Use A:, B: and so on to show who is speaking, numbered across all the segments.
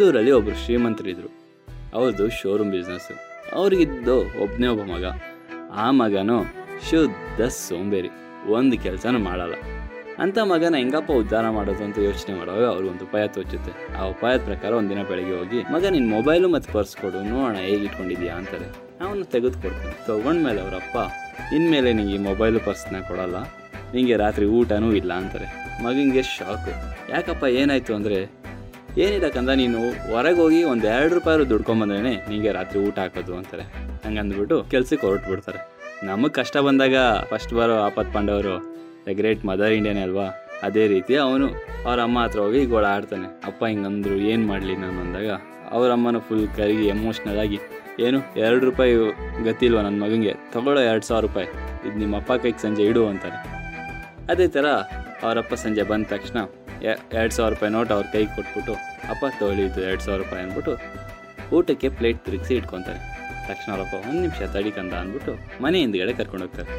A: ಬೆಂಗಳೂರಲ್ಲಿ ಒಬ್ಬರು ಶ್ರೀಮಂತರಿದ್ರು. ಅವ್ರದ್ದು ಶೋರೂಮ್ ಬಿಸ್ನೆಸ್ ಅವ್ರಿಗಿದ್ದು ಒಬ್ಬನೇ ಒಬ್ಬ ಮಗ. ಆ ಮಗನು ಶುದ್ಧ ಸೋಂಬೇರಿ. ಒಂದು ಕೆಲಸನೂ ಮಾಡಲ್ಲ. ಅಂಥ ಮಗನ ಹೆಂಗಪ್ಪ ಉದ್ಧಾರ ಮಾಡೋದು ಅಂತ ಯೋಚನೆ ಮಾಡುವಾಗ ಅವ್ರಿಗೊಂದು ಒಂದು ಉಪಾಯ ತೋಚುತ್ತೆ. ಆ ಉಪಾಯದ ಪ್ರಕಾರ ಒಂದಿನ ಬೆಳಗ್ಗೆ ಹೋಗಿ, ಮಗ ನಿನ್ನ ಮೊಬೈಲು ಮತ್ತು ಪರ್ಸ್ ಕೊಡು. ನೋಡೋಣ ಹೇಗೆ ಇಟ್ಕೊಂಡಿದ್ಯಾ? ಅಂತಾರೆ. ಅವನು ತೆಗೆದುಕೊಡ್ತಾನೆ. ತೊಗೊಂಡ್ಮೇಲೆ ಅವರಪ್ಪ ಇನ್ಮೇಲೆ ನಿಂಗೆ ಈ ಮೊಬೈಲು ಪರ್ಸ್ನ ಕೊಡಲ್ಲ. ನಿಂಗೆ ರಾತ್ರಿ ಊಟನೂ ಇಲ್ಲ. ಅಂತಾರೆ. ಮಗನಿಗೆ ಶಾಕು ಯಾಕಪ್ಪ ಏನಾಯ್ತು ಅಂದರೆ ಏನಿಲ್ಲ ಕಂದ, ನೀನು ಹೊರಗೆ ಹೋಗಿ ಒಂದು ಎರಡು ರೂಪಾಯಿ ದುಡ್ಕೊಂಬಂದ್ರೇ ನಿಂಗೆ ರಾತ್ರಿ ಊಟ ಹಾಕೋದು ಅಂತಾರೆ. ಹಂಗಂದ್ಬಿಟ್ಟು ಕೆಲ್ಸಕ್ಕೆ ಹೊರಟ್ಬಿಡ್ತಾರೆ. ನಮಗೆ ಕಷ್ಟ ಬಂದಾಗ ಫಸ್ಟ್ ಬರೋ ಆಪತ್ ಪಾಂಡವರು ದ ಗ್ರೇಟ್ ಮದರ್ ಇಂಡಿಯನ್ ಅಲ್ವಾ? ಅದೇ ರೀತಿ ಅವನು ಅವ್ರ ಅಮ್ಮ ಹತ್ರ ಹೋಗಿ ಗೋಳ ಆಡ್ತಾನೆ. ಅಪ್ಪ, ಹಿಂಗಂದ್ರು ಏನು ಮಾಡಲಿ ನಾನು? ಅಂದಾಗ ಅವ್ರ ಅಮ್ಮನ ಫುಲ್ ಕರಿಗಿ ಎಮೋಷ್ನಲ್ ಆಗಿ, ಏನು, ಎರಡು ರೂಪಾಯಿ ಗತಿಲ್ವಾ ನನ್ನ ಮಗನಿಗೆ ತಗೊಳ್ಳೋ ಎರಡು ಸಾವಿರ ರೂಪಾಯಿ. ಇದು ನಿಮ್ಮ ಅಪ್ಪ ಕೈಗೆ ಸಂಜೆ ಇಡು ಅಂತಾರೆ. ಅದೇ ಥರ ಅವರಪ್ಪ ಸಂಜೆ ಬಂದ ತಕ್ಷಣ ಎರಡು ಸಾವಿರ ರೂಪಾಯಿ ನೋಟ್ ಅವ್ರ ಕೈಗೆ ಕೊಟ್ಬಿಟ್ಟು, ಅಪ್ಪ ತೊಳಿತು ಎರಡು ಸಾವಿರ ರೂಪಾಯಿ ಅಂದ್ಬಿಟ್ಟು ಊಟಕ್ಕೆ ಪ್ಲೇಟ್ ತಿರುಗಿಸಿ ಇಟ್ಕೊತಾರೆ. ತಕ್ಷಣ ಅವರಪ್ಪ ಒಂದು ನಿಮಿಷ ತಡಿಕಂದ ಅಂದ್ಬಿಟ್ಟು ಮನೆ ಹಿಂದ್ಗಡೆ ಕರ್ಕೊಂಡು ಹೋಗ್ತಾರೆ.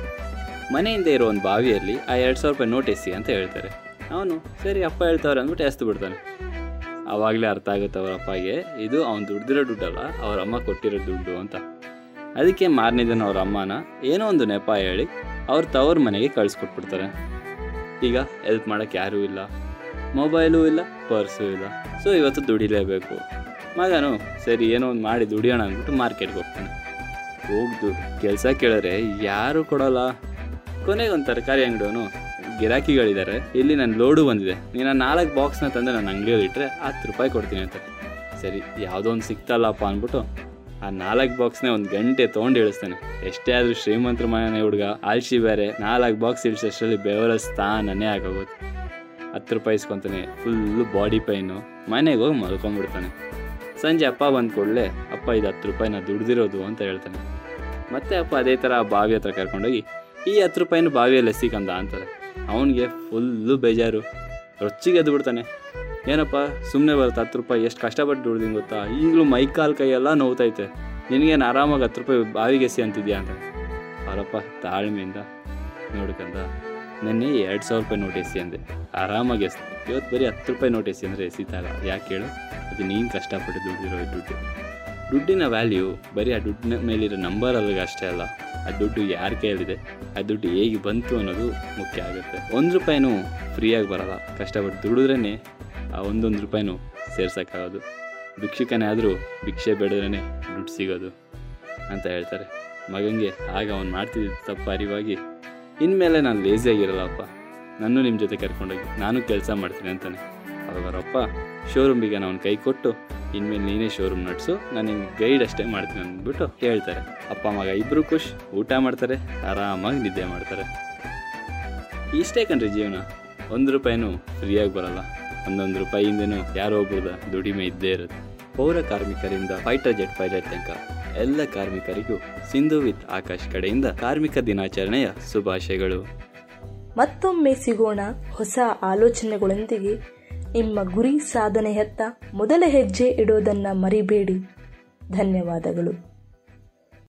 A: ಮನೆಯಿಂದ ಇರೋ ಒಂದು ಬಾವಿಯಲ್ಲಿ ಆ ಎರಡು ಸಾವಿರ ರೂಪಾಯಿ ನೋಟ್ ಎಸಿ ಅಂತ ಹೇಳ್ತಾರೆ. ಅವನು, ಸರಿ, ಅಪ್ಪ ಹೇಳ್ತಾವ್ರೆ ಅಂದ್ಬಿಟ್ಟು ಎಸ್ತು ಬಿಡ್ತಾನೆ. ಆವಾಗಲೇ ಅರ್ಥ ಆಗುತ್ತೆ ಅವ್ರ ಅಪ್ಪಗೆ, ಇದು ಅವ್ನು ದುಡ್ದಿರೋ ದುಡ್ಡಲ್ಲ, ಅವ್ರ ಅಮ್ಮ ಕೊಟ್ಟಿರೋ ದುಡ್ಡು ಅಂತ. ಅದಕ್ಕೆ ಮಾರನೇ ದಿನ ಅವ್ರ ಅಮ್ಮನ ಏನೋ ಒಂದು ನೆಪ ಹೇಳಿ ಅವ್ರ ತವ್ರ ಮನೆಗೆ ಕಳಿಸ್ಕೊಟ್ಬಿಡ್ತಾರೆ. ಈಗ ಹೆಲ್ಪ್ ಮಾಡೋಕ್ಕೆ ಯಾರೂ ಇಲ್ಲ. ಮೊಬೈಲು ಇಲ್ಲ ಪರ್ಸು ಇಲ್ಲ. ಸೊ ಇವತ್ತು ದುಡಿಲೇಬೇಕು. ಮಗನು, ಸರಿ, ಏನೋ ಒಂದು ಮಾಡಿ ದುಡಿಯೋಣ ಅಂದ್ಬಿಟ್ಟು ಮಾರ್ಕೆಟ್ಗೆ ಹೋಗ್ತಾನೆ. ಹೋಗ್ದು ಕೆಲಸ ಕೇಳಿದ್ರೆ ಯಾರು ಕೊಡೋಲ್ಲ? ಕೊನೆಗೆ ಒಂದು ತರಕಾರಿ ಅಂಗಡಿಯವನು ಗಿರಾಕಿಗಳಿದ್ದಾರೆ ಇಲ್ಲಿ ನನ್ನ ಲೋಡು ಬಂದಿದೆ. ನೀನು ನಾಲ್ಕು ಬಾಕ್ಸ್ನ ತಂದು ನನ್ನ ಅಂಗಡಿಯಲ್ಲಿ ಇಟ್ಟರೆ ಹತ್ತು ರೂಪಾಯಿ ಕೊಡ್ತೀನಿ ಅಂತ. ಸರಿ, ಯಾವುದೋ ಒಂದು ಸಿಕ್ತಲ್ಲಪ್ಪ ಅಂದ್ಬಿಟ್ಟು ಆ ನಾಲ್ಕು ಬಾಕ್ಸ್ನೇ ಒಂದು ಗಂಟೆ ತೊಗೊಂಡು ಇಳಿಸ್ತಾನೆ. ಎಷ್ಟೇ ಆದರೂ ಶ್ರೀಮಂತರ ಮನೆ ಹುಡುಗ ಆಲ್ಶಿ ಬೇರೆ, ನಾಲ್ಕು ಬಾಕ್ಸ್ ಇಳಿಸೋಷ್ಟರಲ್ಲಿ ಬೆವರ ಸ್ಥಾನನೇ ಆಗೋಗುತ್ತೆ. ಹತ್ತು ರೂಪಾಯಿ ಇಸ್ಕೊತಾನೆ ಫುಲ್ಲು ಬಾಡಿ ಪೈನು ಮನೆಗೆ ಹೋಗಿ ಮಲ್ಕೊಂಬಿಡ್ತಾನೆ. ಸಂಜೆ ಅಪ್ಪ ಬಂದ ಕೂಡಲೇ, ಅಪ್ಪ, ಇದು ಹತ್ತು ರೂಪಾಯಿನ ದುಡ್ದಿರೋದು ಅಂತ ಹೇಳ್ತಾನೆ. ಮತ್ತೆ ಅಪ್ಪ ಅದೇ ಥರ ಬಾವಿ ಹತ್ರ ಕರ್ಕೊಂಡೋಗಿ, ಈ ಹತ್ತು ರೂಪಾಯಿನ ಬಾವಿಯಲ್ಲಿ ಎಸಿಕಂದ ಅಂತಾರೆ. ಅವನಿಗೆ ಫುಲ್ಲು ಬೇಜಾರು. ರೊಚ್ಚಿಗೆ ಎದ್ದು ಬಿಡ್ತಾನೆ ಏನಪ್ಪ ಸುಮ್ಮನೆ ಬರುತ್ತೆ ಹತ್ತು ರೂಪಾಯಿ ಎಷ್ಟು ಕಷ್ಟಪಟ್ಟು ದುಡ್ದಿಂಗ್ ಗೊತ್ತಾ? ಈಗಲೂ ಮೈ ಕಾಲು ಕೈಯೆಲ್ಲ ನೋವ್ತೈತೆ. ನಿನಗೇನು ಆರಾಮಾಗಿ ಹತ್ತು ರೂಪಾಯಿ ಬಾವಿಗೆ ಎಸಿ ಅಂತಿದ್ಯಾ ಅಂತ ಅವರಪ್ಪ ತಾಳ್ಮೆಯಿಂದ ನೋಡ್ಕಂದ. ನೆನ್ನೆ ಎರಡು ಸಾವಿರ ರೂಪಾಯಿ ನೋಟ್ ಎಸಿ ಅಂದೆ. ಆರಾಮಾಗಿ ಎಸ್ ಇವತ್ತು ಬರೀ ಹತ್ತು ರೂಪಾಯಿ ನೋಟ್ ಎಸಿ ಅಂದರೆ ಎಸಿತಾಗ ಯಾಕೆ ಹೇಳು? ಅದು ನೀನು ಕಷ್ಟಪಟ್ಟು ದುಡ್ಡಿರೋ ದುಡ್ಡು. ದುಡ್ಡಿನ ವ್ಯಾಲ್ಯೂ ಬರೀ ಆ ದುಡ್ಡಿನ ಮೇಲಿರೋ ನಂಬರ್ ಅಲ್ಲಿಗೆ ಅಷ್ಟೇ ಅಲ್ಲ. ಆ ದುಡ್ಡು ಯಾರ ಕೈಯಲ್ಲಿದೆ? ಆ ದುಡ್ಡು ಹೇಗೆ ಬಂತು ಅನ್ನೋದು ಮುಖ್ಯ ಆಗುತ್ತೆ. ಒಂದು ರೂಪಾಯಿನೂ ಫ್ರೀಯಾಗಿ ಬರಲ್ಲ. ಕಷ್ಟಪಟ್ಟು ದುಡಿದ್ರೇ ಆ ಒಂದೊಂದು ರೂಪಾಯಿನೂ ಸೇರ್ಸೋಕ್ಕಾಗೋದು. ಭಿಕ್ಷುಕನೇ ಆದರೂ ಭಿಕ್ಷೆ ಬೇಡದ್ರೇ ದುಡ್ಡು ಸಿಗೋದು ಅಂತ ಹೇಳ್ತಾರೆ. ಮಗನಿಗೆ ಆಗ ಅವ್ನು ಮಾಡ್ತಿದ್ದ ತಪ್ಪು ಅರಿವಾಗಿ ಇನ್ಮೇಲೆ ನಾನು ಲೇಸಿಯಾಗಿರಲ್ಲಪ್ಪ ನಾನು ನಿಮ್ಮ ಜೊತೆ ಕರ್ಕೊಂಡೋಗಿ ನಾನು ಕೆಲಸ ಮಾಡ್ತೀನಿ ಅಂತಾನೆ. ಅವಾಗರಪ್ಪ ಶೋರೂಮಿಗೆ ನಾನು ಕೈ ಕೊಟ್ಟು ಇನ್ಮೇಲೆ ನೀನೇ ಶೋರೂಮ್ ನಡೆಸು, ನಾನು ನಿಮ್ಗೆ ಗೈಡ್ ಅಷ್ಟೇ ಮಾಡ್ತೀನಿ ಅಂದ್ಬಿಟ್ಟು ಹೇಳ್ತಾರೆ. ಅಪ್ಪ, ಮಗ ಇಬ್ಬರು ಖುಷ್, ಊಟ ಮಾಡ್ತಾರೆ, ಆರಾಮಾಗಿ ನಿದ್ದೆ ಮಾಡ್ತಾರೆ. ಇಷ್ಟೇ ಕಣ್ರಿ ಜೀವನ. ಒಂದು ರೂಪಾಯಿನೂ ಫ್ರೀಯಾಗಿ ಬರಲ್ಲ. ಒಂದೊಂದು ರೂಪಾಯಿಯಿಂದನೂ ಯಾರೋ ಒಬ್ರದ ದುಡಿಮೆ ಇದ್ದೇ ಇರುತ್ತೆ. ಪೌರ ಕಾರ್ಮಿಕರಿಂದ ಫೈಟರ್ ಜೆಟ್ ಪೈಲಟ್ ತನಕ ಎಲ್ಲ ಕಾರ್ಮಿಕರಿಗೂ ಸಿಂಧು ವಿತ್ ಆಕಾಶ್ ಕಡೆಯಿಂದ ಕಾರ್ಮಿಕ ದಿನಾಚರಣೆಯ ಶುಭಾಶಯಗಳು.
B: ಮತ್ತೊಮ್ಮೆ ಸಿಗೋಣ ಹೊಸ ಆಲೋಚನೆಗಳೊಂದಿಗೆ. ನಿಮ್ಮ ಗುರಿ ಸಾಧನೆಯತ್ತ ಮೊದಲ ಹೆಜ್ಜೆ ಇಡೋದನ್ನ ಮರಿಬೇಡಿ. ಧನ್ಯವಾದಗಳು.